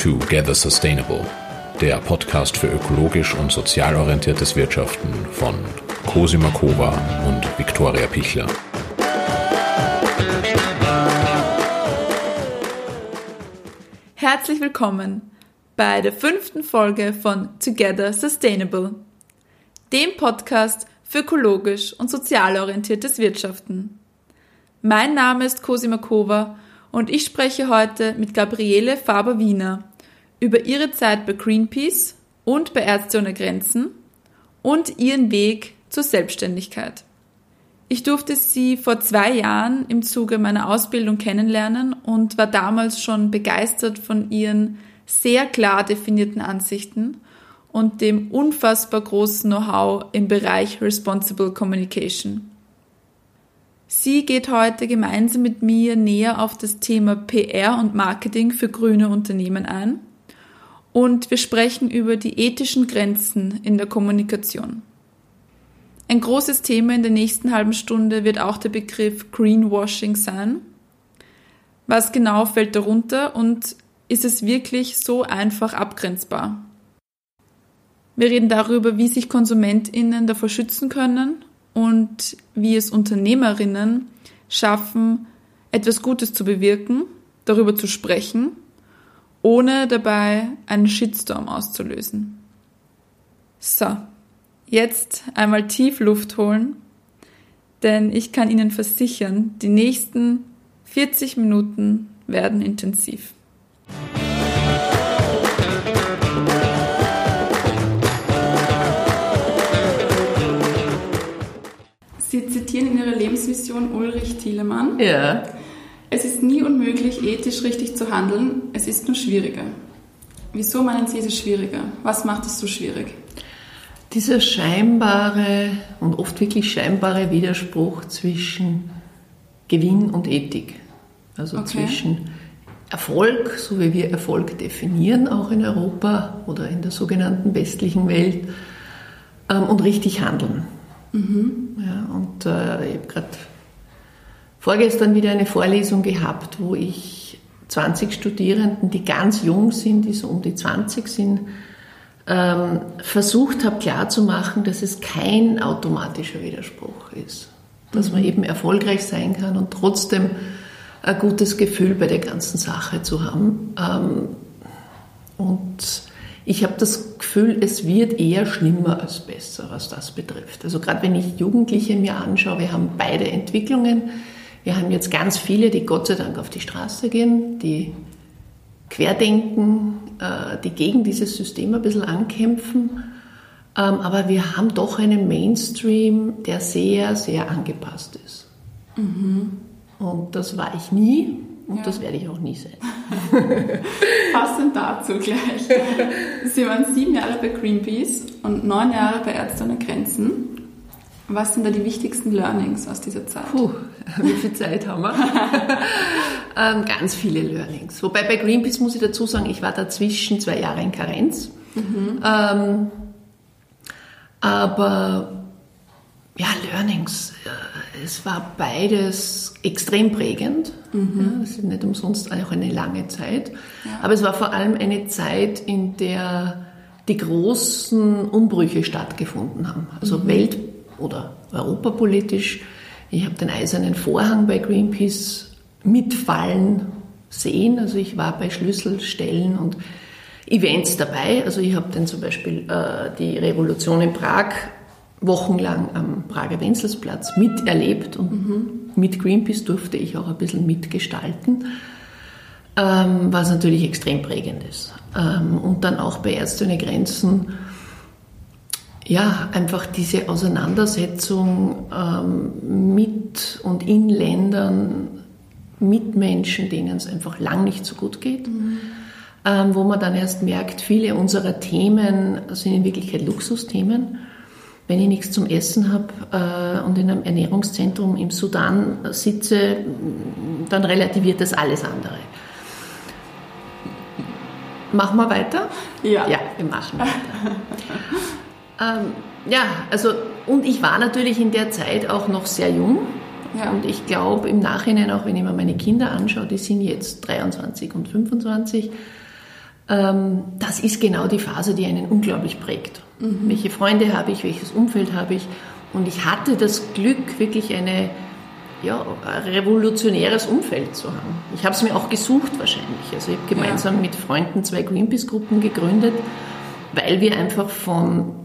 Together Sustainable, der Podcast für ökologisch und sozial orientiertes Wirtschaften von Cosima Kova und Viktoria Pichler. Herzlich willkommen bei der fünften Folge von Together Sustainable, dem Podcast für ökologisch und sozial orientiertes Wirtschaften. Mein Name ist Cosima Kova und ich spreche heute mit Gabriele Faber-Wiener über ihre Zeit bei Greenpeace und bei Ärzte ohne Grenzen und ihren Weg zur Selbstständigkeit. Ich durfte sie vor zwei Jahren im Zuge meiner Ausbildung kennenlernen und war damals schon begeistert von ihren sehr klar definierten Ansichten und dem unfassbar großen Know-how im Bereich Responsible Communication. Sie geht heute gemeinsam mit mir näher auf das Thema PR und Marketing für grüne Unternehmen ein und wir sprechen über die ethischen Grenzen in der Kommunikation. Ein großes Thema in der nächsten halben Stunde wird auch der Begriff Greenwashing sein. Was genau fällt darunter und ist es wirklich so einfach abgrenzbar? Wir reden darüber, wie sich KonsumentInnen davor schützen können und wie es Unternehmerinnen schaffen, etwas Gutes zu bewirken, darüber zu sprechen, ohne dabei einen Shitstorm auszulösen. So, jetzt einmal tief Luft holen, denn ich kann Ihnen versichern, die nächsten 40 Minuten werden intensiv. Sie zitieren in Ihrer Lebensvision Ulrich Thielemann. Ja. Es ist nie unmöglich, ethisch richtig zu handeln, es ist nur schwieriger. Wieso meinen Sie, es ist schwieriger? Was macht es so schwierig? Dieser scheinbare und oft wirklich scheinbare Widerspruch zwischen Gewinn und Ethik. Also okay. zwischen Erfolg, so wie wir Erfolg definieren, auch in Europa oder in der sogenannten westlichen Welt, ähm, und richtig handeln. Mhm. Ja, und äh, ich habe gerade vorgestern wieder eine Vorlesung gehabt, wo ich 20 Studierenden, die ganz jung sind, die so um die 20 sind, ähm, versucht habe klarzumachen, dass es kein automatischer Widerspruch ist. Dass mhm. man eben erfolgreich sein kann und trotzdem ein gutes Gefühl bei der ganzen Sache zu haben. Ähm, und ich habe das Gefühl, es wird eher schlimmer als besser, was das betrifft. Also gerade wenn ich Jugendliche mir anschaue, wir haben beide Entwicklungen. Wir haben jetzt ganz viele, die Gott sei Dank auf die Straße gehen, die querdenken, äh, die gegen dieses System ein bisschen ankämpfen. Ähm, aber wir haben doch einen Mainstream, der sehr, sehr angepasst ist. Mhm. Und das war ich nie. Und ja. das werde ich auch nie sein. Passend dazu gleich. Sie waren sieben Jahre bei Greenpeace und neun Jahre bei Ärzte ohne Grenzen. Was sind da die wichtigsten Learnings aus dieser Zeit? Puh, wie viel Zeit haben wir? ähm, ganz viele Learnings. Wobei bei Greenpeace muss ich dazu sagen, ich war dazwischen zwei Jahre in Karenz. Mhm. Ähm, aber ja, Learnings. Äh, es war beides extrem prägend. Mhm. Ja, das ist nicht umsonst auch eine lange Zeit. Ja. Aber es war vor allem eine Zeit, in der die großen Umbrüche stattgefunden haben. Also mhm. welt- oder europapolitisch. Ich habe den eisernen Vorhang bei Greenpeace mitfallen sehen. Also ich war bei Schlüsselstellen und Events dabei. Also ich habe dann zum Beispiel äh, die Revolution in Prag wochenlang am Prager Wenzelsplatz miterlebt und mhm. mit Greenpeace durfte ich auch ein bisschen mitgestalten, ähm, was natürlich extrem prägend ist. Ähm, und dann auch bei Ärzte ohne Grenzen, ja, einfach diese Auseinandersetzung ähm, mit und in Ländern, mit Menschen, denen es einfach lang nicht so gut geht. Mhm. Ähm, wo man dann erst merkt, viele unserer Themen sind in Wirklichkeit Luxusthemen wenn ich nichts zum Essen habe äh, und in einem Ernährungszentrum im Sudan sitze, dann relativiert das alles andere. Machen wir weiter? Ja. Ja, wir machen weiter. ähm, ja, also, und ich war natürlich in der Zeit auch noch sehr jung. Ja. Und ich glaube im Nachhinein, auch wenn ich mir meine Kinder anschaue, die sind jetzt 23 und 25, ähm, das ist genau die Phase, die einen unglaublich prägt. Mhm. Welche Freunde habe ich, welches Umfeld habe ich? Und ich hatte das Glück, wirklich eine ja, ein revolutionäres Umfeld zu haben. Ich habe es mir auch gesucht wahrscheinlich. Also ich habe gemeinsam ja. mit Freunden zwei Greenpeace-Gruppen gegründet, weil wir einfach von,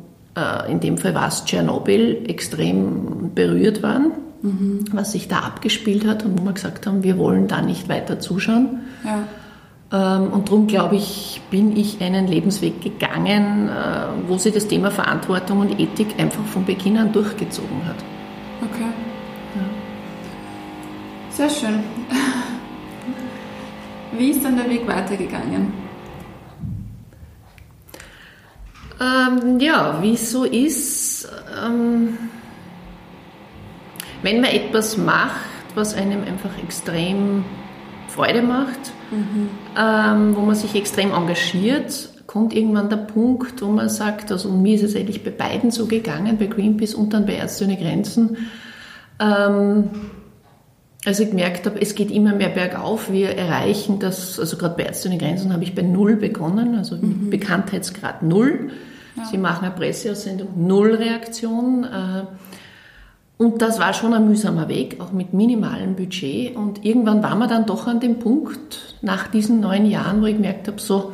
in dem Fall war es Tschernobyl, extrem berührt waren, mhm. was sich da abgespielt hat und wo wir gesagt haben, wir wollen da nicht weiter zuschauen. Ja. Ähm, und darum, glaube ich, bin ich einen Lebensweg gegangen, äh, wo sich das Thema Verantwortung und Ethik einfach von Beginn an durchgezogen hat. Okay. Sehr schön. Wie ist dann der Weg weitergegangen? Ähm, ja, wie es so ist, ähm, wenn man etwas macht, was einem einfach extrem Freude macht, mhm. ähm, wo man sich extrem engagiert, kommt irgendwann der Punkt, wo man sagt, also mir ist es eigentlich bei beiden so gegangen, bei Greenpeace und dann bei Ärzte ohne Grenzen, ähm, als ich gemerkt habe, es geht immer mehr bergauf, wir erreichen das, also gerade bei Ärzte ohne Grenzen habe ich bei Null begonnen, also mhm. Bekanntheitsgrad Null. Ja. Sie machen eine Presseaussendung, Null Reaktion. Äh, und das war schon ein mühsamer Weg, auch mit minimalem Budget. Und irgendwann waren wir dann doch an dem Punkt, nach diesen neun Jahren, wo ich gemerkt habe, so,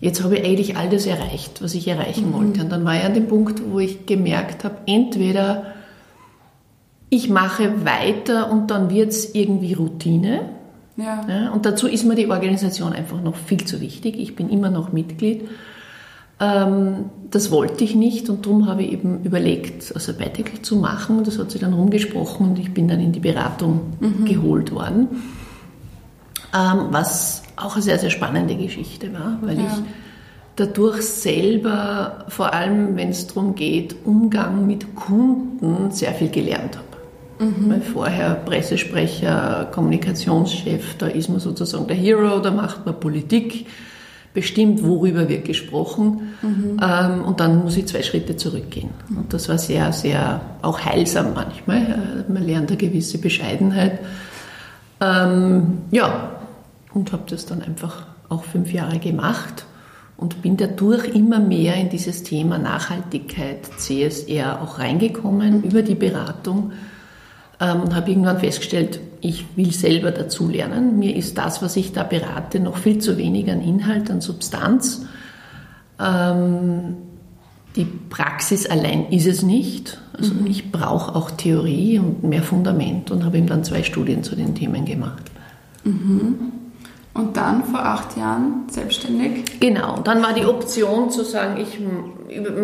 jetzt habe ich eigentlich all das erreicht, was ich erreichen mhm. wollte. Und dann war ich an dem Punkt, wo ich gemerkt habe, entweder ich mache weiter und dann wird es irgendwie Routine. Ja. ja. Und dazu ist mir die Organisation einfach noch viel zu wichtig. Ich bin immer noch Mitglied. Ähm, das wollte ich nicht und darum habe ich eben überlegt, also Sabbatical zu machen. Das hat sich dann rumgesprochen und ich bin dann in die Beratung mhm. geholt worden. Ähm, was auch eine sehr, sehr spannende Geschichte war, weil ja. ich dadurch selber, vor allem wenn es darum geht, Umgang mit Kunden, sehr viel gelernt habe. Mhm. Weil vorher Pressesprecher, Kommunikationschef, da ist man sozusagen der Hero, da macht man Politik, bestimmt, worüber wird gesprochen. Mhm. Ähm, und dann muss ich zwei Schritte zurückgehen. Und das war sehr, sehr auch heilsam manchmal. Man lernt eine gewisse Bescheidenheit. Ähm, ja, und habe das dann einfach auch fünf Jahre gemacht und bin dadurch immer mehr in dieses Thema Nachhaltigkeit, CSR auch reingekommen über die Beratung und habe irgendwann festgestellt, ich will selber dazu lernen. Mir ist das, was ich da berate, noch viel zu wenig an Inhalt, an Substanz. Ähm, die Praxis allein ist es nicht. Also mhm. ich brauche auch Theorie und mehr Fundament und habe ihm dann zwei Studien zu den Themen gemacht. Mhm. Und dann vor acht Jahren selbstständig? Genau, dann war die Option zu sagen, ich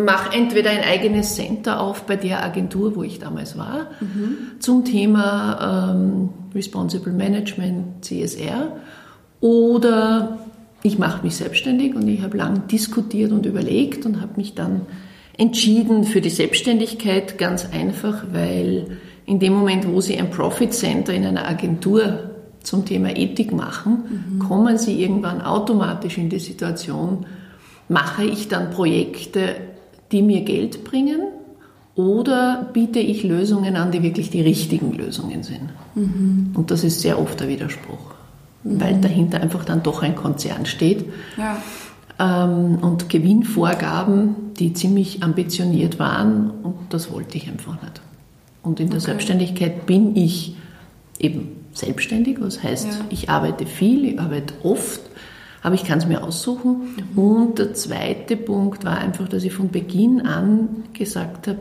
mache entweder ein eigenes Center auf bei der Agentur, wo ich damals war, mhm. zum Thema ähm, Responsible Management, CSR, oder ich mache mich selbstständig und ich habe lang diskutiert und überlegt und habe mich dann entschieden für die Selbstständigkeit, ganz einfach, weil in dem Moment, wo Sie ein Profit Center in einer Agentur zum Thema Ethik machen, mhm. kommen Sie irgendwann automatisch in die Situation, mache ich dann Projekte, die mir Geld bringen oder biete ich Lösungen an, die wirklich die richtigen Lösungen sind. Mhm. Und das ist sehr oft der Widerspruch, mhm. weil dahinter einfach dann doch ein Konzern steht. Ja. Ähm, und Gewinnvorgaben, die ziemlich ambitioniert waren und das wollte ich einfach nicht. Und in der okay. Selbstständigkeit bin ich eben selbstständig, was heißt, ja. ich arbeite viel, ich arbeite oft, aber ich kann es mir aussuchen. Mhm. Und der zweite Punkt war einfach, dass ich von Beginn an gesagt habe,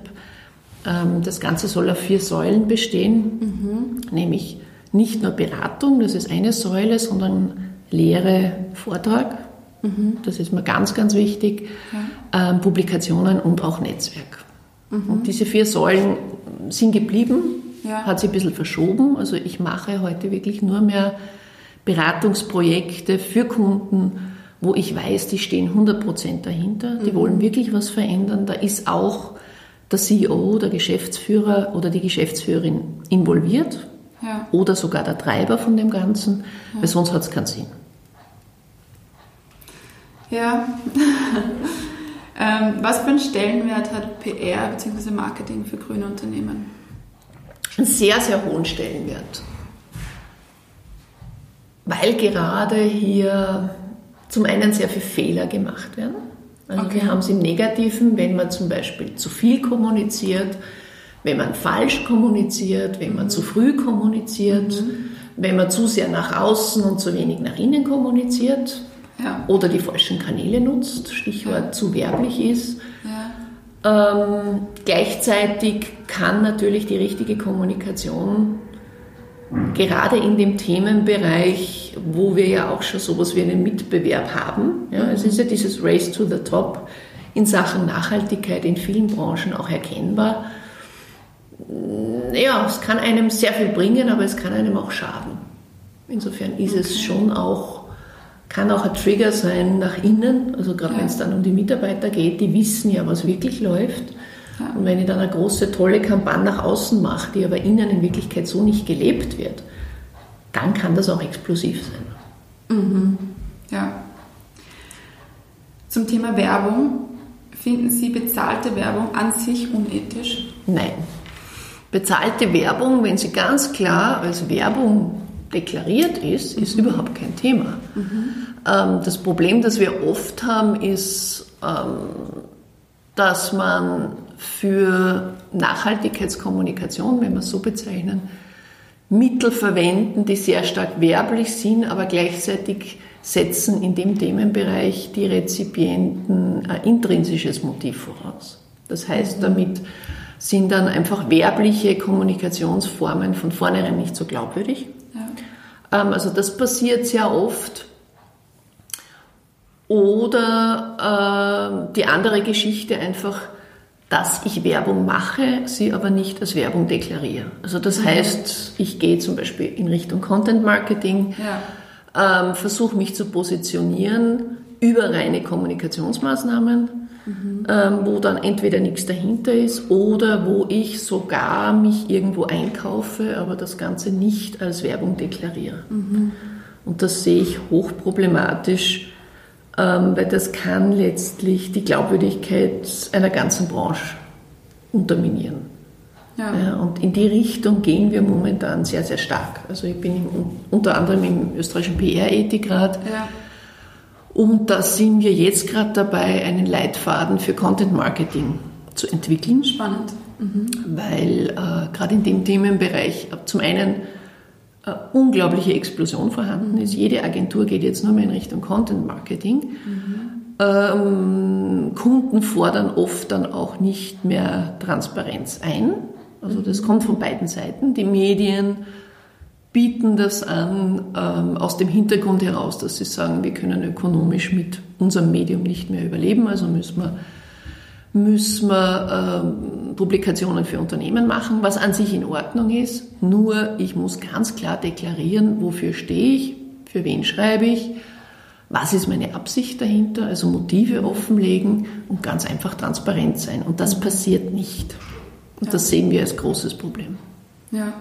ähm, das Ganze soll auf vier Säulen bestehen, mhm. nämlich nicht nur Beratung, das ist eine Säule, sondern Lehre, Vortrag. Mhm. Das ist mir ganz, ganz wichtig. Ja. Ähm, Publikationen und auch Netzwerk. Mhm. Und diese vier Säulen sind geblieben ja. hat sich ein bisschen verschoben. Also ich mache heute wirklich nur mehr Beratungsprojekte für Kunden, wo ich weiß, die stehen 100% dahinter, die mhm. wollen wirklich was verändern. Da ist auch der CEO, der Geschäftsführer oder die Geschäftsführerin involviert ja. oder sogar der Treiber von dem Ganzen, ja. weil sonst hat es keinen Sinn. Ja. ähm, was für einen Stellenwert hat PR bzw. Marketing für grüne Unternehmen? Einen sehr, sehr hohen Stellenwert. Weil gerade hier zum einen sehr viele Fehler gemacht werden. Also okay. wir haben es im Negativen, wenn man zum Beispiel zu viel kommuniziert, wenn man falsch kommuniziert, wenn man zu früh kommuniziert, mhm. wenn man zu sehr nach außen und zu wenig nach innen kommuniziert ja. oder die falschen Kanäle nutzt, Stichwort zu werblich ist. Ähm, gleichzeitig kann natürlich die richtige Kommunikation gerade in dem Themenbereich, wo wir ja auch schon sowas wie einen Mitbewerb haben, ja, es ist ja dieses Race to the Top in Sachen Nachhaltigkeit in vielen Branchen auch erkennbar. Ja, es kann einem sehr viel bringen, aber es kann einem auch schaden. Insofern ist es schon auch, kann auch ein Trigger sein nach innen, also gerade ja. wenn es dann um die Mitarbeiter geht, die wissen ja, was wirklich läuft ja. Und wenn ich dann eine große, tolle Kampagne nach außen mache, die aber innen in Wirklichkeit so nicht gelebt wird, dann kann das auch explosiv sein. Mhm. Ja. Zum Thema Werbung. Finden Sie bezahlte Werbung an sich unethisch? Nein. Bezahlte Werbung, wenn sie ganz klar als Werbung deklariert ist, ist mhm. überhaupt kein Thema. Mhm. Ähm, das Problem, das wir oft haben, ist, ähm, dass man für Nachhaltigkeitskommunikation, wenn wir es so bezeichnen, Mittel verwenden, die sehr stark werblich sind, aber gleichzeitig setzen in dem Themenbereich die Rezipienten ein intrinsisches Motiv voraus. Das heißt, damit sind dann einfach werbliche Kommunikationsformen von vornherein nicht so glaubwürdig. Ähm, also das passiert sehr oft. Oder äh, die andere Geschichte einfach, dass ich Werbung mache, sie aber nicht als Werbung deklariere. Also das mhm. heißt, ich gehe zum Beispiel in Richtung Content Marketing, ja. ähm, versuche mich zu positionieren über reine Kommunikationsmaßnahmen, mhm. ähm, wo dann entweder nichts dahinter ist oder wo ich sogar mich irgendwo einkaufe, aber das Ganze nicht als Werbung deklariere. Mhm. Und das sehe ich hochproblematisch ähm, weil das kann letztlich die Glaubwürdigkeit einer ganzen Branche unterminieren. Ja. Ja, und in die Richtung gehen wir momentan sehr, sehr stark. Also ich bin im, unter anderem im österreichischen PR-Ethikrat. Ja. Und da sind wir jetzt gerade dabei, einen Leitfaden für Content Marketing zu entwickeln. Spannend. Mhm. Weil äh, gerade in dem Themenbereich zum einen eine unglaubliche Explosion vorhanden ist. Jede Agentur geht jetzt nur mehr in Richtung Content Marketing. Mhm. Ähm, Kunden fordern oft dann auch nicht mehr Transparenz ein. Also das kommt von beiden Seiten. Die Medien bieten das an ähm, aus dem Hintergrund heraus, dass sie sagen, wir können ökonomisch mit unserem Medium nicht mehr überleben, also müssen wir müssen wir ähm, Publikationen für Unternehmen machen, was an sich in Ordnung ist. Nur ich muss ganz klar deklarieren, wofür stehe ich, für wen schreibe ich, was ist meine Absicht dahinter, also Motive offenlegen und ganz einfach transparent sein. Und das passiert nicht. Und das sehen wir als großes Problem. Ja.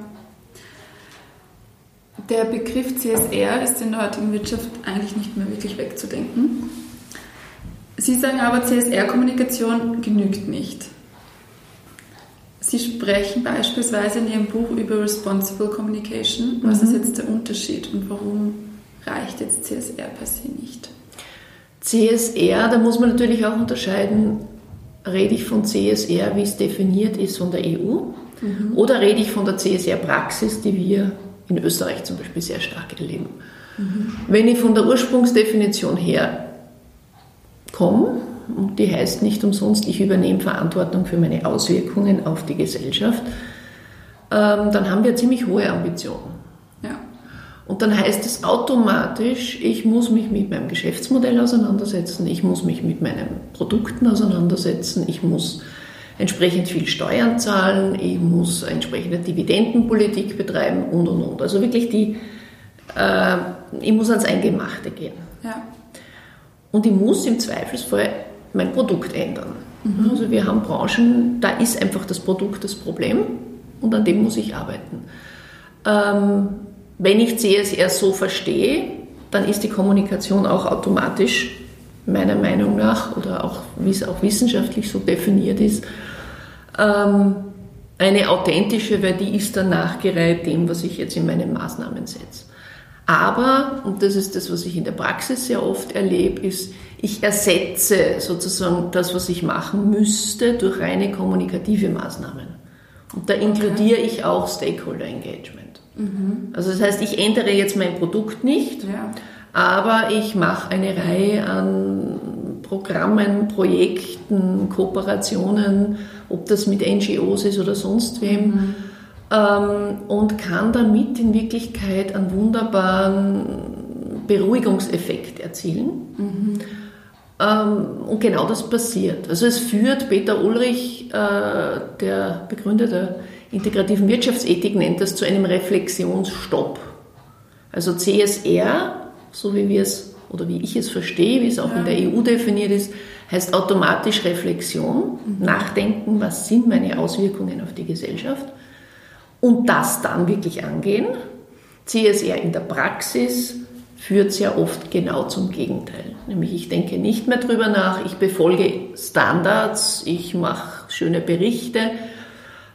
Der Begriff CSR ist in der heutigen Wirtschaft eigentlich nicht mehr wirklich wegzudenken. Sie sagen aber, CSR-Kommunikation genügt nicht. Sie sprechen beispielsweise in Ihrem Buch über Responsible Communication. Was mhm. ist jetzt der Unterschied und warum reicht jetzt CSR per se nicht? CSR, da muss man natürlich auch unterscheiden, rede ich von CSR, wie es definiert ist von der EU, mhm. oder rede ich von der CSR-Praxis, die wir in Österreich zum Beispiel sehr stark erleben. Mhm. Wenn ich von der Ursprungsdefinition her komme, und die heißt nicht umsonst, ich übernehme Verantwortung für meine Auswirkungen auf die Gesellschaft, ähm, dann haben wir ziemlich hohe Ambitionen. Ja. Und dann heißt es automatisch, ich muss mich mit meinem Geschäftsmodell auseinandersetzen, ich muss mich mit meinen Produkten auseinandersetzen, ich muss entsprechend viel Steuern zahlen, ich muss entsprechende Dividendenpolitik betreiben und und und. Also wirklich die, äh, ich muss ans Eingemachte gehen. Ja. Und ich muss im Zweifelsfall mein Produkt ändern. Mhm. Also wir haben Branchen, da ist einfach das Produkt das Problem und an dem muss ich arbeiten. Ähm, wenn ich CSR so verstehe, dann ist die Kommunikation auch automatisch, meiner Meinung nach, oder auch wie es auch wissenschaftlich so definiert ist, ähm, eine authentische, weil die ist dann nachgereiht dem, was ich jetzt in meinen Maßnahmen setze. Aber, und das ist das, was ich in der Praxis sehr oft erlebe, ist, ich ersetze sozusagen das, was ich machen müsste, durch reine kommunikative Maßnahmen. Und da inkludiere okay. ich auch Stakeholder Engagement. Mhm. Also das heißt, ich ändere jetzt mein Produkt nicht, ja. aber ich mache eine Reihe an Programmen, Projekten, Kooperationen, ob das mit NGOs ist oder sonst wem. Mhm ähm, und kann damit in Wirklichkeit einen wunderbaren Beruhigungseffekt erzielen. Mhm. Ähm, und genau das passiert. Also es führt, Peter Ulrich, äh, der Begründer der integrativen Wirtschaftsethik, nennt das zu einem Reflexionsstopp. Also CSR, so wie wir es oder wie ich es verstehe, wie es auch ja. in der EU definiert ist, heißt automatisch Reflexion, mhm. nachdenken, was sind meine Auswirkungen auf die Gesellschaft und das dann wirklich angehen. CSR in der Praxis führt sehr oft genau zum Gegenteil. Nämlich ich denke nicht mehr drüber nach, ich befolge Standards, ich mache schöne Berichte,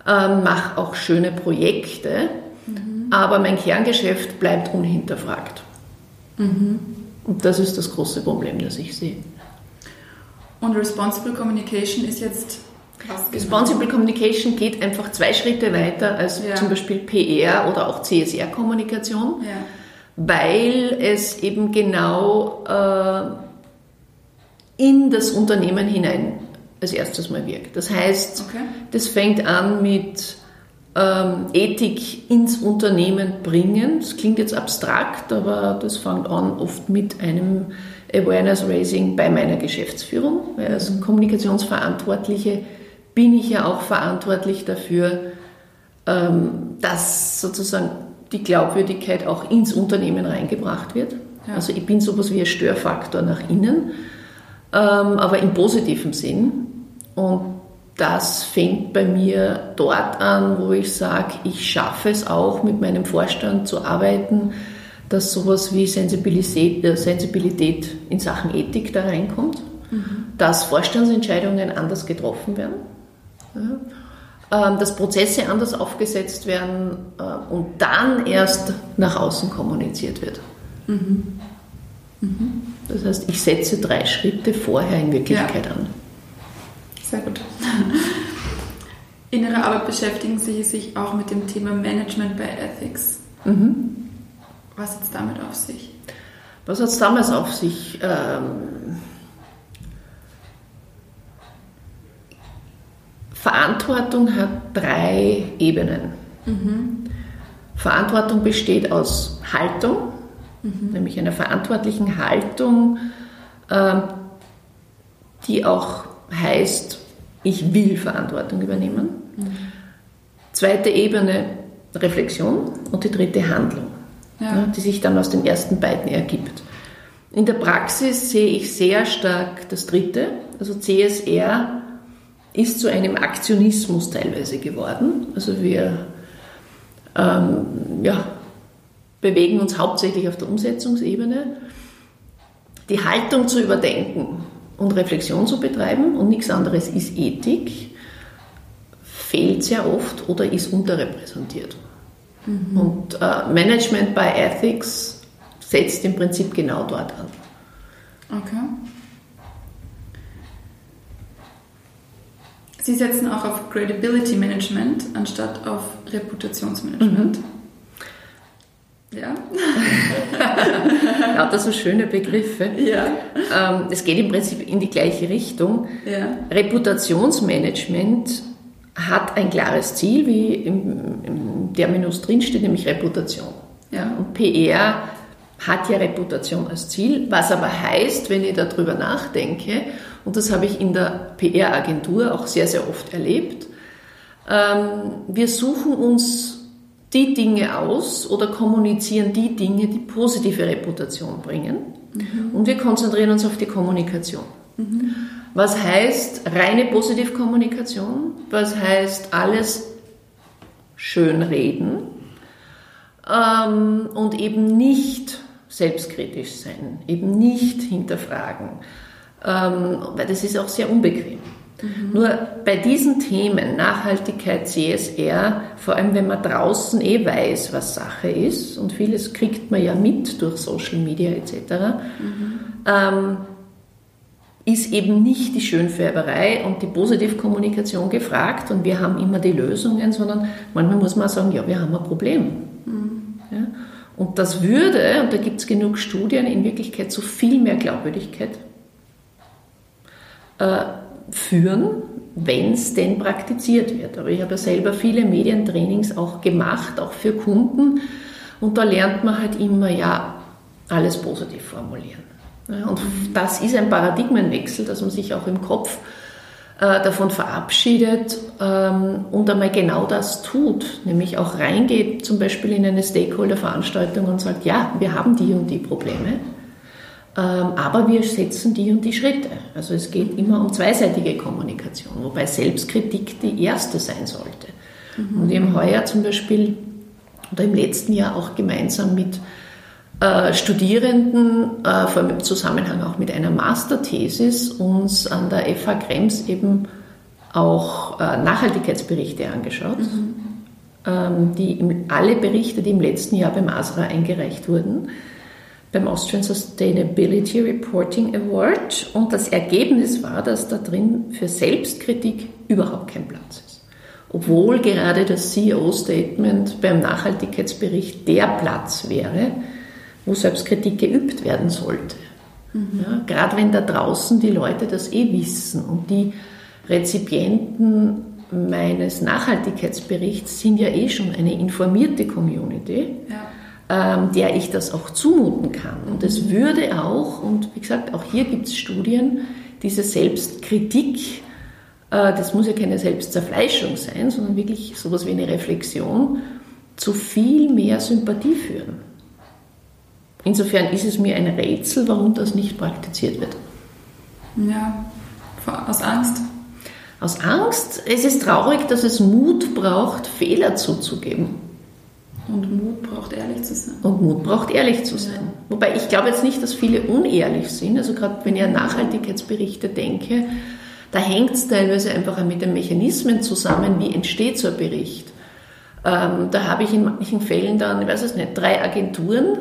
ähm, mache auch schöne Projekte, mhm. aber mein Kerngeschäft bleibt unhinterfragt. Mhm. Und das ist das große Problem, das ich sehe. Und Responsible Communication ist jetzt Responsible Communication geht einfach zwei Schritte weiter als ja. zum Beispiel PR oder auch CSR-Kommunikation, ja. weil es eben genau äh, in das Unternehmen hinein als erstes mal wirkt. Das heißt, okay. das fängt an mit ähm, Ethik ins Unternehmen bringen. Das klingt jetzt abstrakt, aber das fängt an oft mit einem Awareness Raising bei meiner Geschäftsführung, weil als mhm. Kommunikationsverantwortliche bin ich ja auch verantwortlich dafür, ähm, dass sozusagen die Glaubwürdigkeit auch ins Unternehmen reingebracht wird. Ja. Also ich bin sowas wie ein Störfaktor nach innen, ähm, aber im positiven Sinn. Und das fängt bei mir dort an, wo ich sage, ich schaffe es auch mit meinem Vorstand zu arbeiten, dass sowas wie Sensibilität, äh, Sensibilität in Sachen Ethik da reinkommt, mhm. dass Vorstandsentscheidungen anders getroffen werden ähm, dass Prozesse anders aufgesetzt werden äh, und dann erst nach außen kommuniziert wird. Mhm. Mhm. Das heißt, ich setze drei Schritte vorher in Wirklichkeit ja. an. Sehr gut. In Ihrer Arbeit beschäftigen Sie sich auch mit dem Thema Management bei Ethics. Mhm. Was hat es damit auf sich? Was hat es damals auf sich? Ähm, Verantwortung hat drei Ebenen. Mhm. Verantwortung besteht aus Haltung, mhm. nämlich einer verantwortlichen Haltung, ähm, die auch heißt, ich will Verantwortung übernehmen. Mhm. Zweite Ebene Reflexion und die dritte Handlung, ja. die sich dann aus den ersten beiden ergibt. In der Praxis sehe ich sehr stark das dritte, also CSR ist zu einem Aktionismus teilweise geworden. Also wir ähm, ja, bewegen uns hauptsächlich auf der Umsetzungsebene. Die Haltung zu überdenken und Reflexion zu betreiben und nichts anderes ist Ethik, fehlt sehr oft oder ist unterrepräsentiert. Mhm. Und äh, Management by Ethics setzt im Prinzip genau dort an. Okay. Sie setzen auch auf Credibility Management anstatt auf Reputationsmanagement. Mhm. Ja. Lauter so schöne Begriffe. Ja. Ähm, es geht im Prinzip in die gleiche Richtung. Ja. Reputationsmanagement hat ein klares Ziel, wie im, im Terminus drinsteht, nämlich Reputation. Ja. Und PR hat ja Reputation als Ziel, was aber heißt, wenn ich darüber nachdenke, und das habe ich in der PR-Agentur auch sehr, sehr oft erlebt. Ähm, wir suchen uns die Dinge aus oder kommunizieren die Dinge, die positive Reputation bringen. Mhm. Und wir konzentrieren uns auf die Kommunikation. Mhm. Was heißt reine Positivkommunikation? Was heißt alles schön reden ähm, und eben nicht selbstkritisch sein, eben nicht hinterfragen, ähm, weil das ist auch sehr unbequem. Mhm. Nur bei diesen Themen, Nachhaltigkeit, CSR, vor allem wenn man draußen eh weiß, was Sache ist, und vieles kriegt man ja mit durch Social Media etc., mhm. ähm, ist eben nicht die Schönfärberei und die Positivkommunikation gefragt und wir haben immer die Lösungen, sondern manchmal muss man sagen, ja, wir haben ein Problem. Mhm. Ja? Und das würde, und da gibt es genug Studien, in Wirklichkeit zu viel mehr Glaubwürdigkeit äh, führen, wenn es denn praktiziert wird. Aber ich habe ja selber viele Medientrainings auch gemacht, auch für Kunden. Und da lernt man halt immer, ja, alles positiv formulieren. Und das ist ein Paradigmenwechsel, dass man sich auch im Kopf äh, davon verabschiedet ähm, und einmal genau das tut, nämlich auch reingeht, zum Beispiel in eine Stakeholder-Veranstaltung und sagt, ja, wir haben die und die Probleme, aber wir setzen die und die Schritte. Also es geht immer um zweiseitige Kommunikation, wobei Selbstkritik die erste sein sollte. Mhm. Und wir haben heuer zum Beispiel oder im letzten Jahr auch gemeinsam mit äh, Studierenden, äh, vor allem im Zusammenhang auch mit einer Masterthesis, uns an der FH Krems eben auch äh, Nachhaltigkeitsberichte angeschaut. Mhm. Ähm, die alle Berichte, die im letzten Jahr beim ASRA eingereicht wurden, beim Austrian Sustainability Reporting Award. Und das Ergebnis war, dass da drin für Selbstkritik überhaupt kein Platz ist. Obwohl gerade das CEO-Statement beim Nachhaltigkeitsbericht der Platz wäre, wo Selbstkritik geübt werden sollte. Mhm. Ja, gerade wenn da draußen die Leute das eh wissen und die Rezipienten meines Nachhaltigkeitsberichts sind ja eh schon eine informierte Community, ja. Ähm, der ich das auch zumuten kann. Und es würde auch, und wie gesagt, auch hier gibt es Studien, diese Selbstkritik, äh, das muss ja keine Selbstzerfleischung sein, sondern wirklich sowas wie eine Reflexion, zu viel mehr Sympathie führen. Insofern ist es mir ein Rätsel, warum das nicht praktiziert wird. Ja, aus Angst. Aus Angst. Es ist traurig, dass es Mut braucht, Fehler zuzugeben. Und Mut braucht ehrlich zu sein. Und Mut braucht ehrlich zu sein. Ja. Wobei ich glaube jetzt nicht, dass viele unehrlich sind. Also gerade wenn ich an Nachhaltigkeitsberichte denke, da hängt es teilweise einfach mit den Mechanismen zusammen, wie entsteht so ein Bericht. Ähm, da habe ich in manchen Fällen dann, ich weiß es nicht, drei Agenturen,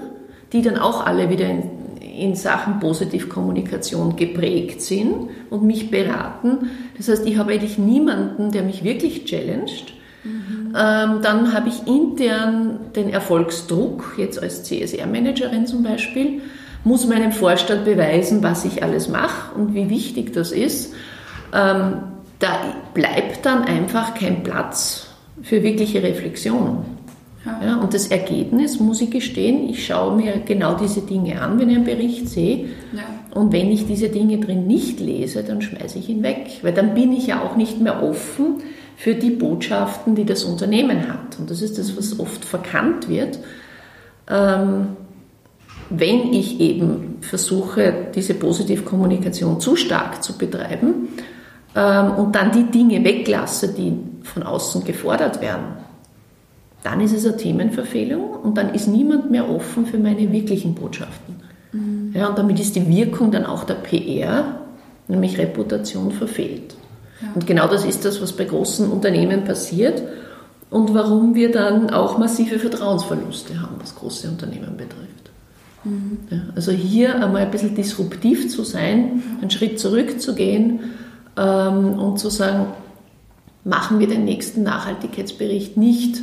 die dann auch alle wieder in, in Sachen Positivkommunikation geprägt sind und mich beraten. Das heißt, ich habe eigentlich niemanden, der mich wirklich challenged. Mhm. Ähm, dann habe ich intern den Erfolgsdruck, jetzt als CSR-Managerin zum Beispiel, muss meinem Vorstand beweisen, was ich alles mache und wie wichtig das ist. Ähm, da bleibt dann einfach kein Platz für wirkliche Reflexion. Ja. ja. und das Ergebnis, muss ich gestehen, ich schaue mir genau diese Dinge an, wenn ich einen Bericht sehe. Ja. Und wenn ich diese Dinge drin nicht lese, dann schmeiße ich ihn weg. Weil dann bin ich ja auch nicht mehr offen für die Botschaften, die das Unternehmen hat. Und das ist das, was oft verkannt wird. Ähm, wenn ich eben versuche, diese Positivkommunikation zu stark zu betreiben ähm, und dann die Dinge weglasse, die von außen gefordert werden, dann ist es eine Themenverfehlung und dann ist niemand mehr offen für meine wirklichen Botschaften. Mhm. Ja, und damit ist die Wirkung dann auch der PR, nämlich Reputation, verfehlt. Ja. Und genau das ist das, was bei großen Unternehmen passiert und warum wir dann auch massive Vertrauensverluste haben, was große Unternehmen betrifft. Mhm. Ja, also hier einmal ein bisschen disruptiv zu sein, einen Schritt zurückzugehen ähm, und zu sagen, machen wir den nächsten Nachhaltigkeitsbericht nicht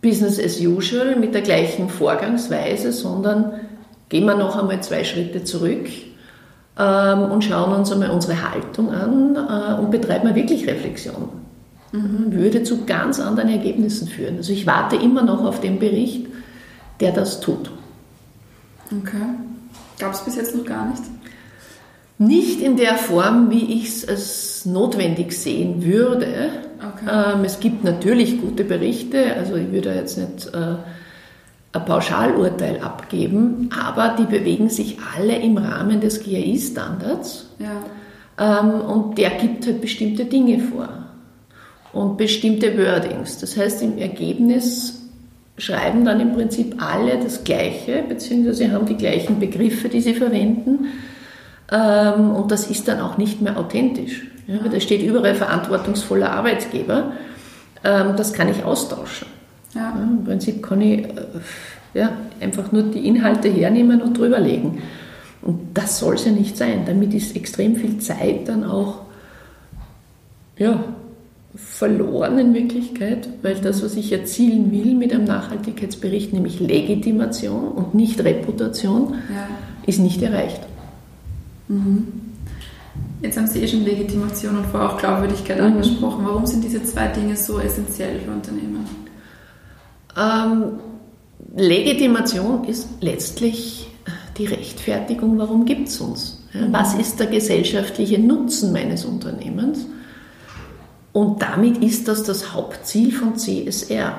Business as usual mit der gleichen Vorgangsweise, sondern gehen wir noch einmal zwei Schritte zurück und schauen uns einmal unsere Haltung an äh, und betreiben wir wirklich Reflexion. Mhm. Würde zu ganz anderen Ergebnissen führen. Also ich warte immer noch auf den Bericht, der das tut. Okay. Gab es bis jetzt noch gar nicht? Nicht in der Form, wie ich es als notwendig sehen würde. Okay. Ähm, es gibt natürlich gute Berichte, also ich würde jetzt nicht äh, ein Pauschalurteil abgeben, aber die bewegen sich alle im Rahmen des GAI-Standards ja. ähm, und der gibt halt bestimmte Dinge vor und bestimmte Wordings. Das heißt, im Ergebnis schreiben dann im Prinzip alle das Gleiche, beziehungsweise haben die gleichen Begriffe, die sie verwenden ähm, und das ist dann auch nicht mehr authentisch. Ja, da steht überall verantwortungsvoller Arbeitgeber. Ähm, das kann ich austauschen. Ja. Ja, Im Prinzip kann ich äh, ja, einfach nur die Inhalte hernehmen und drüberlegen. Und das soll es ja nicht sein. Damit ist extrem viel Zeit dann auch ja, verloren in Wirklichkeit, weil das, was ich erzielen will mit einem Nachhaltigkeitsbericht, nämlich Legitimation und nicht Reputation, ja. ist nicht erreicht. Mhm. Jetzt haben Sie eh schon Legitimation und vorher auch Glaubwürdigkeit mhm. angesprochen. Warum sind diese zwei Dinge so essentiell für Unternehmen? Ähm, Legitimation ist letztlich die Rechtfertigung, warum gibt es uns? Ja, was ist der gesellschaftliche Nutzen meines Unternehmens? Und damit ist das das Hauptziel von CSR.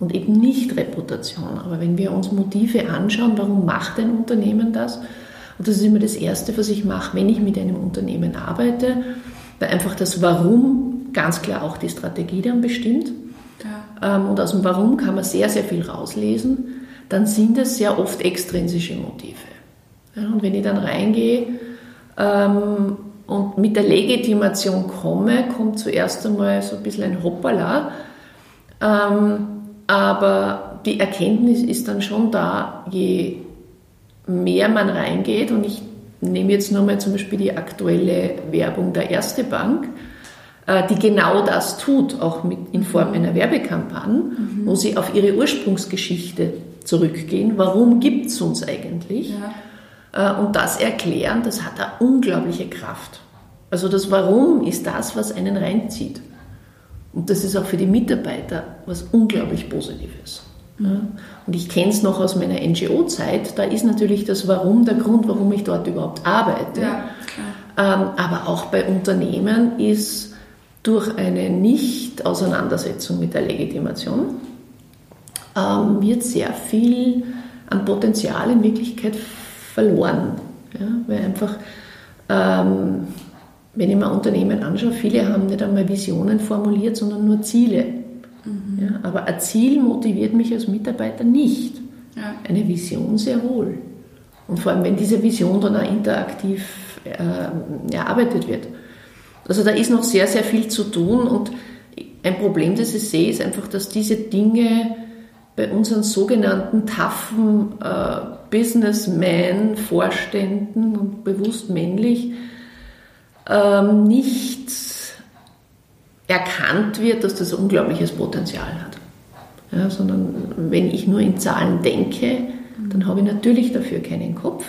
Und eben nicht Reputation. Aber wenn wir uns Motive anschauen, warum macht ein Unternehmen das? Und das ist immer das Erste, was ich mache, wenn ich mit einem Unternehmen arbeite, weil einfach das Warum ganz klar auch die Strategie dann bestimmt. Ja. Ähm, und aus dem Warum kann man sehr, sehr viel rauslesen. Dann sind es sehr oft extrinsische Motive. und wenn ich dann reingehe, ähm, und mit der Legitimation komme, kommt zuerst einmal so ein bisschen ein Hoppala. Ähm, aber die Erkenntnis ist dann schon da, je mehr man reingeht, und ich nehme jetzt nur mal zum Beispiel die aktuelle Werbung der Erste Bank, die genau das tut, auch mit, in Form mhm. einer Werbekampagne, mhm. wo sie auf ihre Ursprungsgeschichte zurückgehen. Warum gibt es uns eigentlich? Ja. Äh, und das erklären, das hat eine unglaubliche Kraft. Also das Warum ist das, was einen reinzieht. Und das ist auch für die Mitarbeiter was unglaublich Positives. Und ich kenne es noch aus meiner NGO-Zeit, da ist natürlich das Warum der Grund, warum ich dort überhaupt arbeite. Ja, ähm, aber auch bei Unternehmen ist durch eine Nicht-Auseinandersetzung mit der Legitimation ähm, wird sehr viel an Potenzial in Wirklichkeit verloren. Ja, weil einfach, ähm, wenn ich mir Unternehmen anschaue, viele haben nicht einmal Visionen formuliert, sondern nur Ziele. Mhm. Ja, aber ein Ziel motiviert mich als Mitarbeiter nicht. Ja. Eine Vision sehr wohl. Und vor allem, wenn diese Vision dann auch interaktiv äh, erarbeitet wird. Also da ist noch sehr, sehr viel zu tun und ein Problem, das ich sehe, ist einfach, dass diese Dinge bei unseren sogenannten taffen äh, Businessmen, Vorständen und bewusst männlich ähm, nicht erkannt wird, dass das unglaubliches Potenzial hat. Ja, sondern wenn ich nur in Zahlen denke, dann habe ich natürlich dafür keinen Kopf.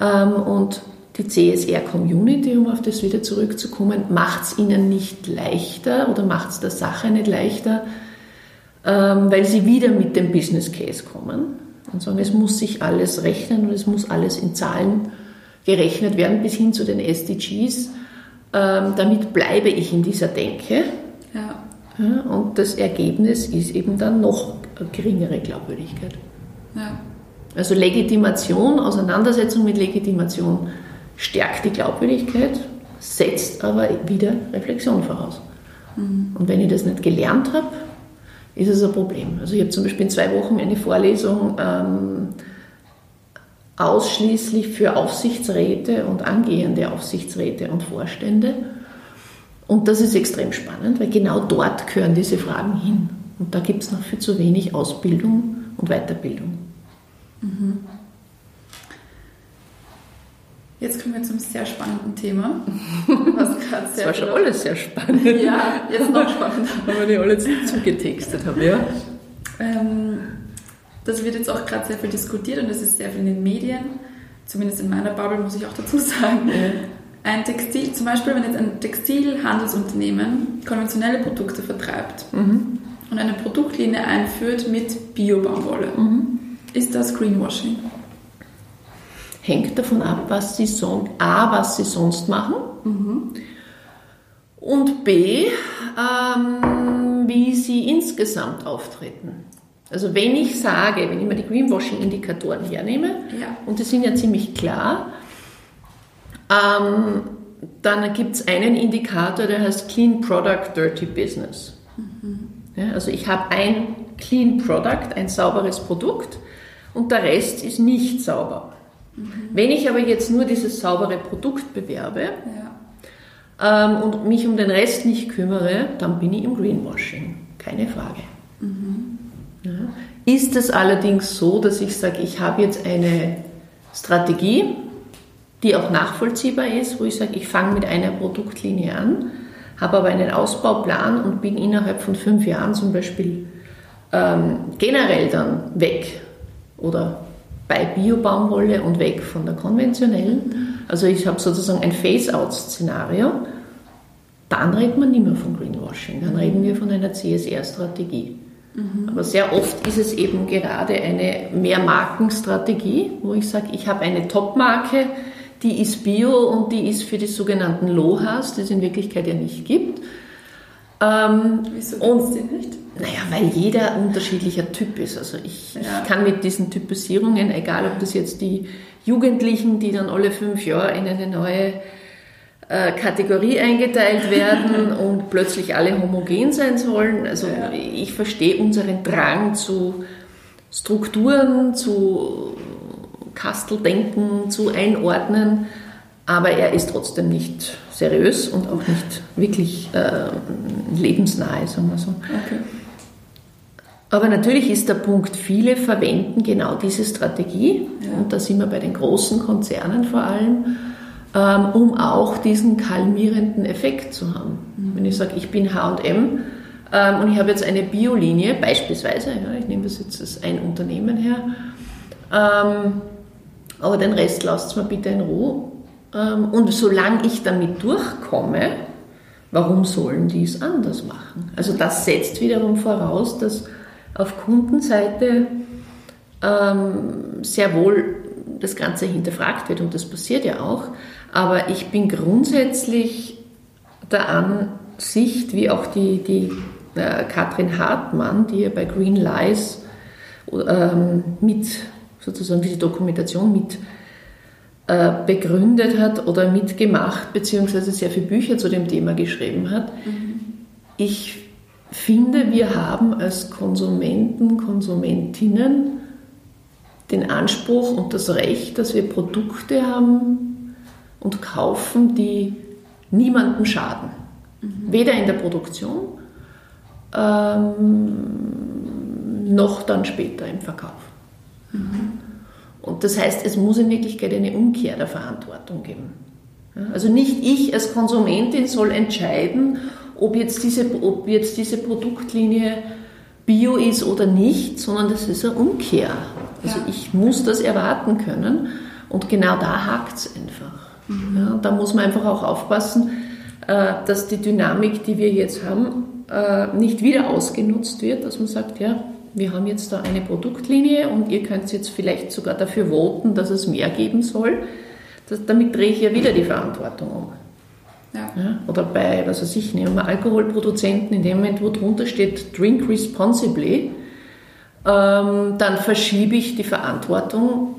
Ähm, und die CSR-Community, um auf das wieder zurückzukommen, macht es ihnen nicht leichter oder macht es der Sache nicht leichter, ähm, weil sie wieder mit dem Business Case kommen und sagen, es muss sich alles rechnen und es muss alles in Zahlen gerechnet werden bis hin zu den SDGs. Ähm, damit bleibe ich in dieser Denke. Ja. Ja, und das Ergebnis ist eben dann noch geringere Glaubwürdigkeit. Ja. Also Legitimation, Auseinandersetzung mit Legitimation stärkt die Glaubwürdigkeit, setzt aber wieder Reflexion voraus. Mhm. Und wenn ich das nicht gelernt habe, ist es ein Problem. Also ich habe zum Beispiel in zwei Wochen eine Vorlesung ähm, ausschließlich für Aufsichtsräte und angehende Aufsichtsräte und Vorstände. Und das ist extrem spannend, weil genau dort gehören diese Fragen hin. Und da gibt es noch viel zu wenig Ausbildung und Weiterbildung. Mhm. Jetzt kommen wir zum sehr spannenden Thema. Was das war schon alles sehr spannend. Ja, jetzt noch spannender. Weil wir die alle zugetextet haben, ja. Ähm, das wird jetzt auch gerade sehr viel diskutiert und das ist sehr viel in den Medien. Zumindest in meiner Bubble muss ich auch dazu sagen. Ein Textil, zum Beispiel, wenn jetzt ein Textilhandelsunternehmen konventionelle Produkte vertreibt mhm. und eine Produktlinie einführt mit Bio-Baumwolle, mhm. ist das Greenwashing? Hängt davon ab, was sie son A, was sie sonst machen mhm. und B, ähm, wie sie insgesamt auftreten. Also wenn ich sage, wenn ich mir die Greenwashing-Indikatoren hernehme, ja. und die sind ja ziemlich klar, ähm, dann gibt es einen Indikator, der heißt Clean Product, Dirty Business. Mhm. Ja, also ich habe ein Clean Product, ein sauberes Produkt, und der Rest ist nicht sauber. Mhm. Wenn ich aber jetzt nur dieses saubere Produkt bewerbe, ähm, und mich um den Rest nicht kümmere, dann bin ich im Greenwashing. Keine Frage. Mhm. Ja. Ist es allerdings so, dass ich sage, ich habe jetzt eine Strategie, die auch nachvollziehbar ist, wo ich sage, ich fange mit einer Produktlinie an, habe aber einen Ausbauplan und bin innerhalb von fünf Jahren zum Beispiel ähm, generell dann weg oder bei Bio-Baumwolle und weg von der konventionellen. Also ich habe sozusagen ein Phase-out-Szenario. Dann redet man nicht mehr von Greenwashing, dann reden wir von einer CSR-Strategie. Mhm. Aber sehr oft ist es eben gerade eine Mehrmarkenstrategie, wo ich sage, ich habe eine Top-Marke, die ist Bio und die ist für die sogenannten Lohas, die es in Wirklichkeit ja nicht gibt. Ähm, Wieso es die nicht? Naja, weil jeder unterschiedlicher Typ ist. Also ich, ja. ich, kann mit diesen Typisierungen, egal ob das jetzt die Jugendlichen, die dann alle fünf Jahre in eine neue äh, Kategorie eingeteilt werden und plötzlich alle homogen sein sollen. Also ja. ich verstehe unseren Drang zu Strukturen, zu Kasteldenken, zu einordnen, aber er ist trotzdem nicht seriös und auch nicht wirklich äh, lebensnahe, sagen wir so. Okay. Aber natürlich ist der Punkt, viele verwenden genau diese Strategie, ja. und da sind wir bei den großen Konzernen vor allem, ähm, um auch diesen kalmierenden Effekt zu haben. Mhm. Wenn ich sage, ich bin HM ähm, und ich habe jetzt eine Biolinie, beispielsweise, ja, ich nehme das jetzt als ein Unternehmen her, ähm, aber den Rest lasst mir bitte in Ruhe. Ähm, und solange ich damit durchkomme, warum sollen die es anders machen? Also das setzt wiederum voraus, dass auf Kundenseite ähm, sehr wohl das Ganze hinterfragt wird und das passiert ja auch. Aber ich bin grundsätzlich der Ansicht, wie auch die, die äh, Katrin Hartmann, die ja bei Green Lies ähm, mit sozusagen diese Dokumentation mit begründet hat oder mitgemacht, beziehungsweise sehr viele Bücher zu dem Thema geschrieben hat. Mhm. Ich finde, wir haben als Konsumenten, Konsumentinnen den Anspruch und das Recht, dass wir Produkte haben und kaufen, die niemandem schaden. Mhm. Weder in der Produktion ähm, noch dann später im Verkauf. Mhm. Und das heißt, es muss in Wirklichkeit eine Umkehr der Verantwortung geben. Also nicht ich als Konsumentin soll entscheiden, ob jetzt diese, ob jetzt diese Produktlinie bio ist oder nicht, sondern das ist eine Umkehr. Also ich muss das erwarten können und genau da hakt es einfach. Mhm. Ja, da muss man einfach auch aufpassen, äh, dass die Dynamik, die wir jetzt haben, äh, nicht wieder ausgenutzt wird, dass man sagt, ja, wir haben jetzt da eine Produktlinie und ihr könnt jetzt vielleicht sogar dafür voten, dass es mehr geben soll. Das, damit drehe ich ja wieder die Verantwortung um. Ja. Ja, oder bei, was weiß ich, nehmen wir Alkoholproduzenten, in dem Moment, wo drunter steht Drink responsibly, ähm, dann verschiebe ich die Verantwortung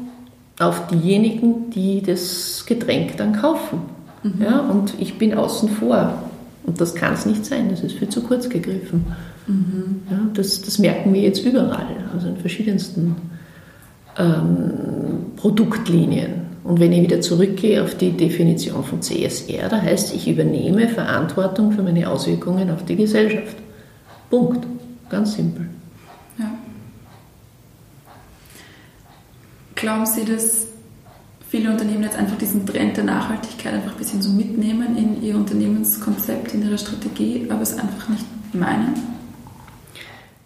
auf diejenigen, die das Getränk dann kaufen. Mhm. Ja, und ich bin außen vor. Und das kann es nicht sein, das ist viel zu kurz gegriffen. Mhm. Ja, das, das, merken wir jetzt überall, also in verschiedensten ähm, Produktlinien. Und wenn ich wieder zurückgehe auf die Definition von CSR, da heißt, ich übernehme Verantwortung für meine Auswirkungen auf die Gesellschaft. Punkt. Ganz simpel. Ja. Glauben Sie, dass viele Unternehmen jetzt einfach diesen Trend der Nachhaltigkeit einfach ein bisschen so mitnehmen in ihr Unternehmenskonzept, in ihre Strategie, aber es einfach nicht meinen?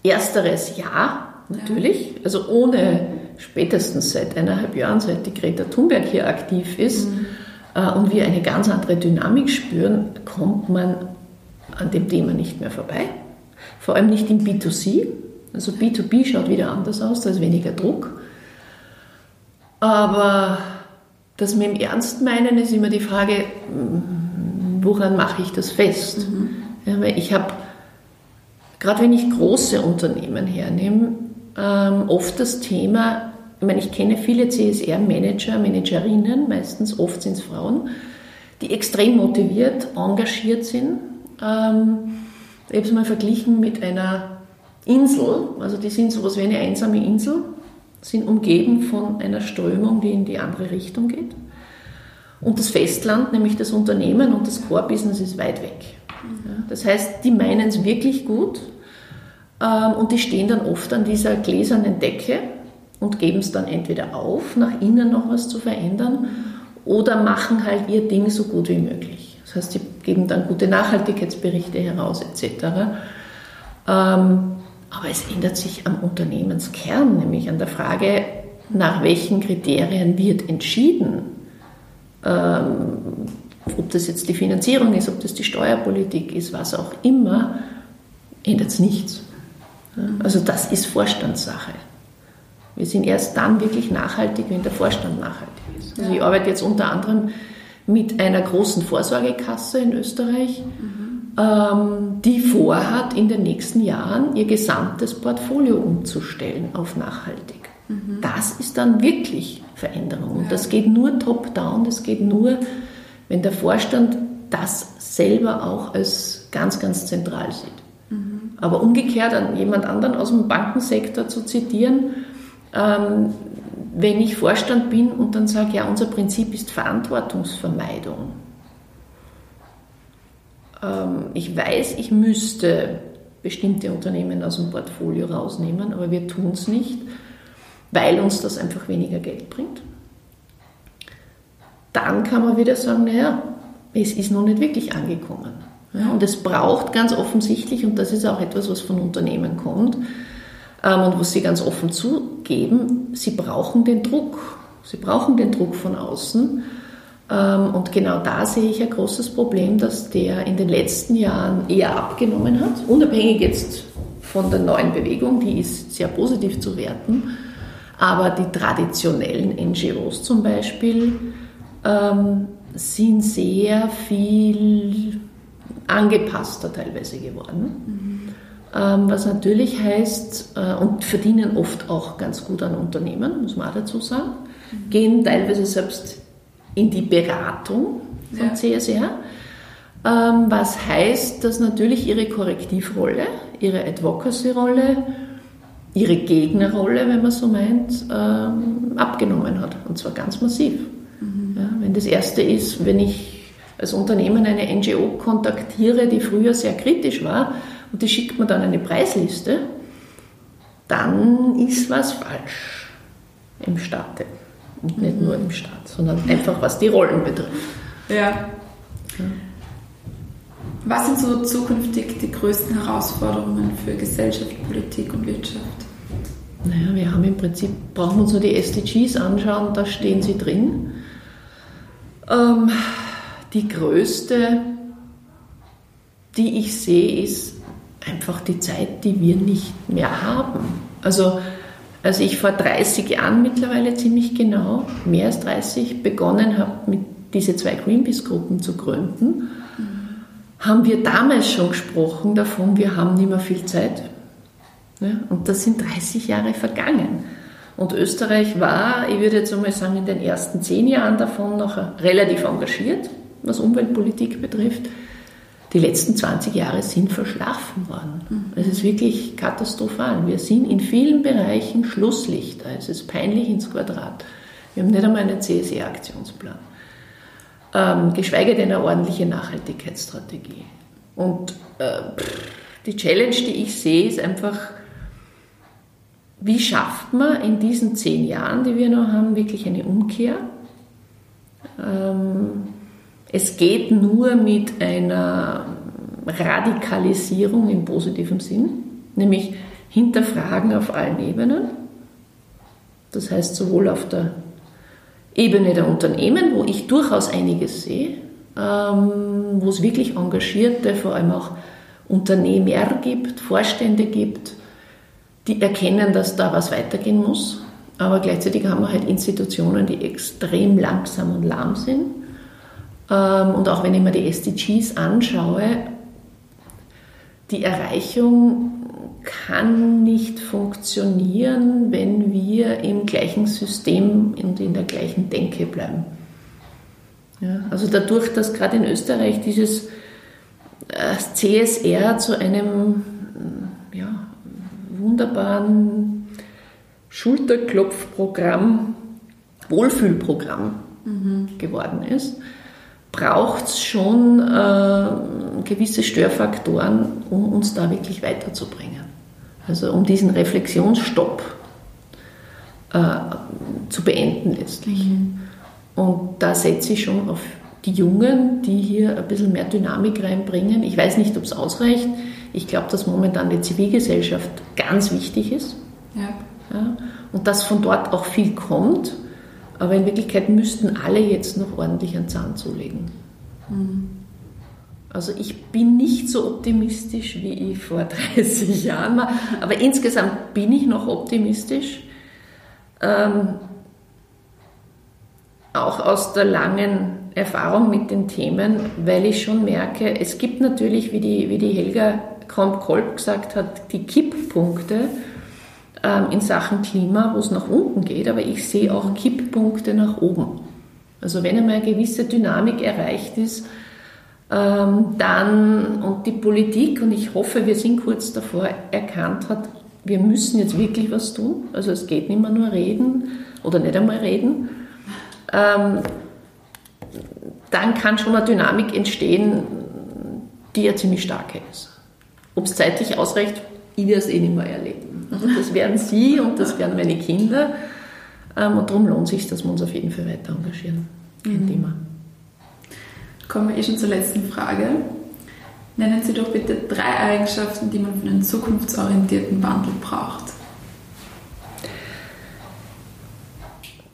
Ersteres ja, natürlich. Ja. Also ohne spätestens seit eineinhalb Jahren, seit die Greta Thunberg hier aktiv ist mhm. äh, und wir eine ganz andere Dynamik spüren, kommt man an dem Thema nicht mehr vorbei. Vor allem nicht im B2C. Also B2B schaut wieder anders aus, da ist weniger Druck. Aber das mit dem Ernst meinen ist immer die Frage, woran mache ich das fest? Mhm. Ich habe gerade wenn ich große Unternehmen hernehme, ähm, oft das Thema, ich meine, ich kenne viele CSR-Manager, Managerinnen, meistens oft sind es Frauen, die extrem motiviert, engagiert sind. Ähm, ich habe es mal verglichen mit einer Insel, also die sind sowas wie eine einsame Insel, sind umgeben von einer Strömung, die in die andere Richtung geht. Und das Festland, nämlich das Unternehmen und das Core-Business ist weit weg. Das heißt, die meinen es wirklich gut ähm, und die stehen dann oft an dieser gläsernen Decke und geben es dann entweder auf, nach innen noch was zu verändern oder machen halt ihr Ding so gut wie möglich. Das heißt, sie geben dann gute Nachhaltigkeitsberichte heraus etc. Ähm, aber es ändert sich am Unternehmenskern, nämlich an der Frage, nach welchen Kriterien wird entschieden, ähm, ob das jetzt die Finanzierung ist, ob das die Steuerpolitik ist, was auch immer, ändert es nichts. Also das ist Vorstandssache. Wir sind erst dann wirklich nachhaltig, wenn der Vorstand nachhaltig ist. Also ich arbeite jetzt unter anderem mit einer großen Vorsorgekasse in Österreich, mhm. ähm, die vorhat, in den nächsten Jahren ihr gesamtes Portfolio umzustellen auf nachhaltig. Mhm. Das ist dann wirklich Veränderung. Und das geht nur top-down, das geht nur, wenn der Vorstand das selber auch als ganz, ganz zentral sieht. Mhm. Aber umgekehrt an jemand anderen aus dem Bankensektor zu zitieren, ähm, wenn ich Vorstand bin und dann sage, ja, unser Prinzip ist Verantwortungsvermeidung. Ähm, ich weiß, ich müsste bestimmte Unternehmen aus dem Portfolio rausnehmen, aber wir tun es nicht, weil uns das einfach weniger Geld bringt. Dann kann man wieder sagen, naja, es ist noch nicht wirklich angekommen. Ja, und es braucht ganz offensichtlich, und das ist auch etwas, was von Unternehmen kommt, ähm, und was sie ganz offen zugeben, sie brauchen den Druck. Sie brauchen den Druck von außen. Ähm, und genau da sehe ich ein großes Problem, dass der in den letzten Jahren eher abgenommen hat, unabhängig jetzt von der neuen Bewegung, die ist sehr positiv zu werten. Aber die traditionellen NGOs zum Beispiel ähm, sind sehr viel angepasster teilweise geworden. Mhm ähm, was natürlich heißt, äh, und verdienen oft auch ganz gut an Unternehmen, muss man auch dazu sagen, gehen teilweise selbst in die Beratung von ja. CSR, ähm, was heißt, dass natürlich ihre Korrektivrolle, ihre Advocacy-Rolle, ihre Gegnerrolle, wenn man so meint, ähm, abgenommen hat. Und zwar ganz massiv. Das erste ist, wenn ich als Unternehmen eine NGO kontaktiere, die früher sehr kritisch war, und die schickt mir dann eine Preisliste, dann ist was falsch im Staate. Und nicht nur im Staat, sondern einfach was die Rollen betrifft. Ja. ja. Was sind so zukünftig die größten Herausforderungen für Gesellschaft, Politik und Wirtschaft? Naja, wir haben im Prinzip, brauchen wir uns nur die SDGs anschauen, da stehen sie drin. Ähm, die größte, die ich sehe, ist einfach die Zeit, die wir nicht mehr haben. Also als ich vor 30 Jahren mittlerweile ziemlich genau, mehr als 30, begonnen habe, mit diese zwei Greenpeace-Gruppen zu gründen, haben wir damals schon gesprochen davon, wir haben nicht mehr viel Zeit. Ja, und das sind 30 Jahre vergangen. Und Österreich war, ich würde jetzt einmal sagen, in den ersten zehn Jahren davon noch relativ engagiert, was Umweltpolitik betrifft die letzten 20 Jahre sind verschlafen worden. Mhm. Es ist wirklich katastrophal. Wir sind in vielen Bereichen Schlusslichter. Es ist peinlich ins Quadrat. Wir haben nicht einmal einen CSE-Aktionsplan. Ähm, geschweige denn eine ordentliche Nachhaltigkeitsstrategie. Und äh, die Challenge, die ich sehe, ist einfach, wie schafft man in diesen zehn Jahren, die wir noch haben, wirklich eine Umkehr? Ähm, es geht nur mit einer Radikalisierung im positiven Sinn, nämlich hinterfragen auf allen Ebenen. Das heißt sowohl auf der Ebene der Unternehmen, wo ich durchaus einiges sehe, ähm, wo es wirklich engagierte, vor allem auch Unternehmer gibt, Vorstände gibt, die erkennen, dass da was weitergehen muss. Aber gleichzeitig haben wir halt Institutionen, die extrem langsam und lahm sind ähm, und auch wenn ich mir die SDGs anschaue, die Erreichung kann nicht funktionieren, wenn wir im gleichen System und in der gleichen Denke bleiben. Ja, also dadurch, dass gerade in Österreich dieses äh, CSR zu einem wunderbaren Schulterklopfprogramm, Wohlfühlprogramm mhm. geworden ist, braucht es schon äh, gewisse Störfaktoren, um uns da wirklich weiterzubringen. Also um diesen Reflexionsstopp äh, zu beenden letztlich. Mhm. Und da setze ich schon auf die Jungen, die hier ein bisschen mehr Dynamik reinbringen. Ich weiß nicht, ob es ausreicht. Ich glaube, dass momentan die Zivilgesellschaft ganz wichtig ist. Ja. ja. Und dass von dort auch viel kommt. Aber in Wirklichkeit müssten alle jetzt noch ordentlich einen Zahn zulegen. Mhm. Also ich bin nicht so optimistisch, wie ich vor 30 Jahren war. Aber insgesamt bin ich noch optimistisch. Ähm, auch aus der langen Erfahrung mit den Themen, weil ich schon merke, es gibt natürlich, wie die, wie die Helga Kromp-Kolb gesagt hat, die Kipppunkte ähm, in Sachen Klima, wo es nach unten geht, aber ich sehe auch Kipppunkte nach oben. Also wenn einmal eine gewisse Dynamik erreicht ist, ähm, dann und die Politik, und ich hoffe, wir sind kurz davor, erkannt hat, wir müssen jetzt wirklich was tun. Also es geht nicht mehr nur reden oder nicht einmal reden. Ähm, dann kann schon eine Dynamik entstehen, die ja ziemlich stark ist. Ob es zeitlich ausreicht, ich werde es eh nicht mehr erleben. Also das werden Sie und das werden meine Kinder. Ähm, und darum lohnt es sich, dass wir uns auf jeden Fall weiter engagieren. Kein mhm. Thema. Kommen wir eh schon zur letzten Frage. Nennen Sie doch bitte drei Eigenschaften, die man für einen zukunftsorientierten Wandel braucht.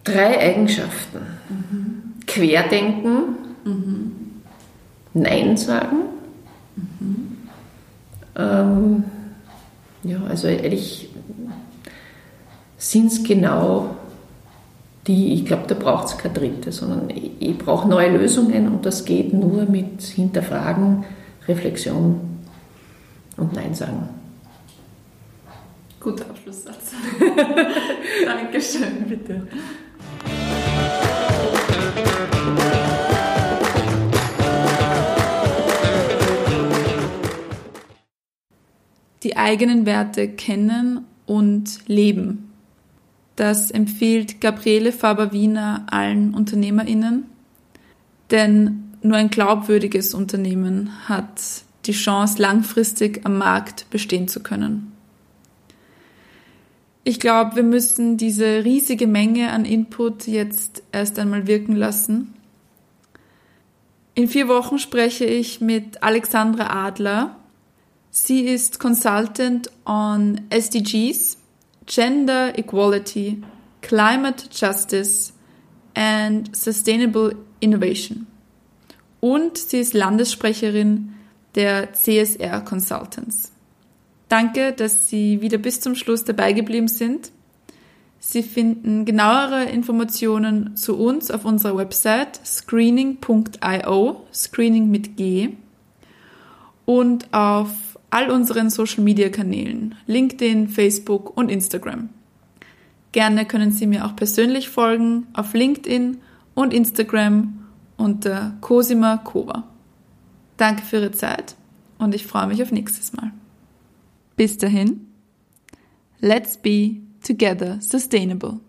Drei Eigenschaften. Mhm. Querdenken, mhm. Nein sagen. Mhm. Ähm, ja, also ehrlich sind es genau die, ich glaube, da braucht es keine dritte, sondern ich, ich brauche neue Lösungen und das geht nur mit Hinterfragen, Reflexion und Nein sagen. Guter Abschlusssatz. Dankeschön, bitte. Die eigenen Werte kennen und leben. Das empfiehlt Gabriele Faber-Wiener allen UnternehmerInnen. Denn nur ein glaubwürdiges Unternehmen hat die Chance, langfristig am Markt bestehen zu können. Ich glaube, wir müssen diese riesige Menge an Input jetzt erst einmal wirken lassen. In vier Wochen spreche ich mit Alexandra Adler. Sie ist Consultant on SDGs, Gender Equality, Climate Justice and Sustainable Innovation. Und sie ist Landessprecherin der CSR Consultants. Danke, dass Sie wieder bis zum Schluss dabei geblieben sind. Sie finden genauere Informationen zu uns auf unserer Website screening.io, Screening mit G, und auf all unseren Social Media Kanälen, LinkedIn, Facebook und Instagram. Gerne können Sie mir auch persönlich folgen auf LinkedIn und Instagram unter Cosima Kova. Danke für Ihre Zeit und ich freue mich auf nächstes Mal. Bis dahin, let's be together sustainable.